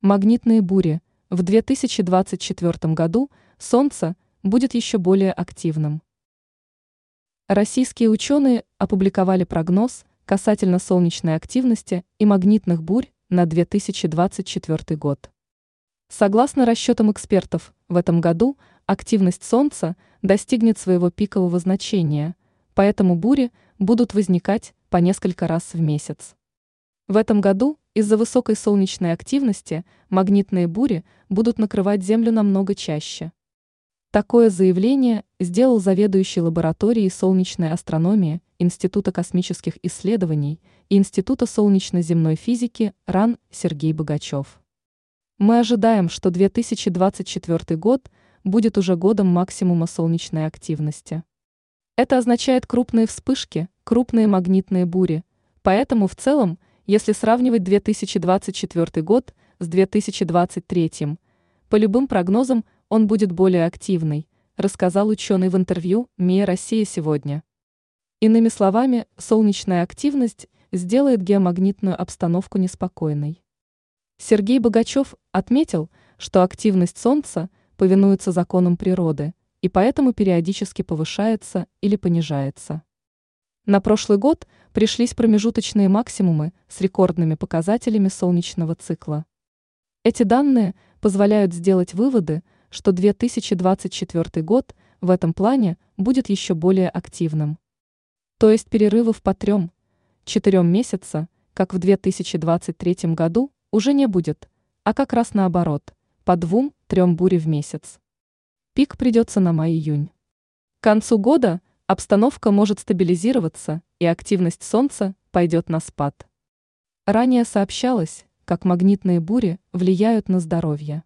Магнитные бури. В 2024 году Солнце будет еще более активным. Российские ученые опубликовали прогноз касательно солнечной активности и магнитных бурь на 2024 год. Согласно расчетам экспертов, в этом году активность Солнца достигнет своего пикового значения, поэтому бури будут возникать по несколько раз в месяц. В этом году из-за высокой солнечной активности магнитные бури будут накрывать Землю намного чаще. Такое заявление сделал заведующий лабораторией солнечной астрономии Института космических исследований и Института солнечно-земной физики РАН Сергей Богачев. Мы ожидаем, что 2024 год будет уже годом максимума солнечной активности. Это означает крупные вспышки, крупные магнитные бури, поэтому в целом – если сравнивать 2024 год с 2023, по любым прогнозам он будет более активный, рассказал ученый в интервью МИА «Россия сегодня». Иными словами, солнечная активность сделает геомагнитную обстановку неспокойной. Сергей Богачев отметил, что активность Солнца повинуется законам природы и поэтому периодически повышается или понижается. На прошлый год пришлись промежуточные максимумы с рекордными показателями солнечного цикла. Эти данные позволяют сделать выводы, что 2024 год в этом плане будет еще более активным. То есть перерывов по трем, четырем месяца, как в 2023 году, уже не будет, а как раз наоборот, по двум-трем бури в месяц. Пик придется на май-июнь. К концу года – Обстановка может стабилизироваться, и активность Солнца пойдет на спад. Ранее сообщалось, как магнитные бури влияют на здоровье.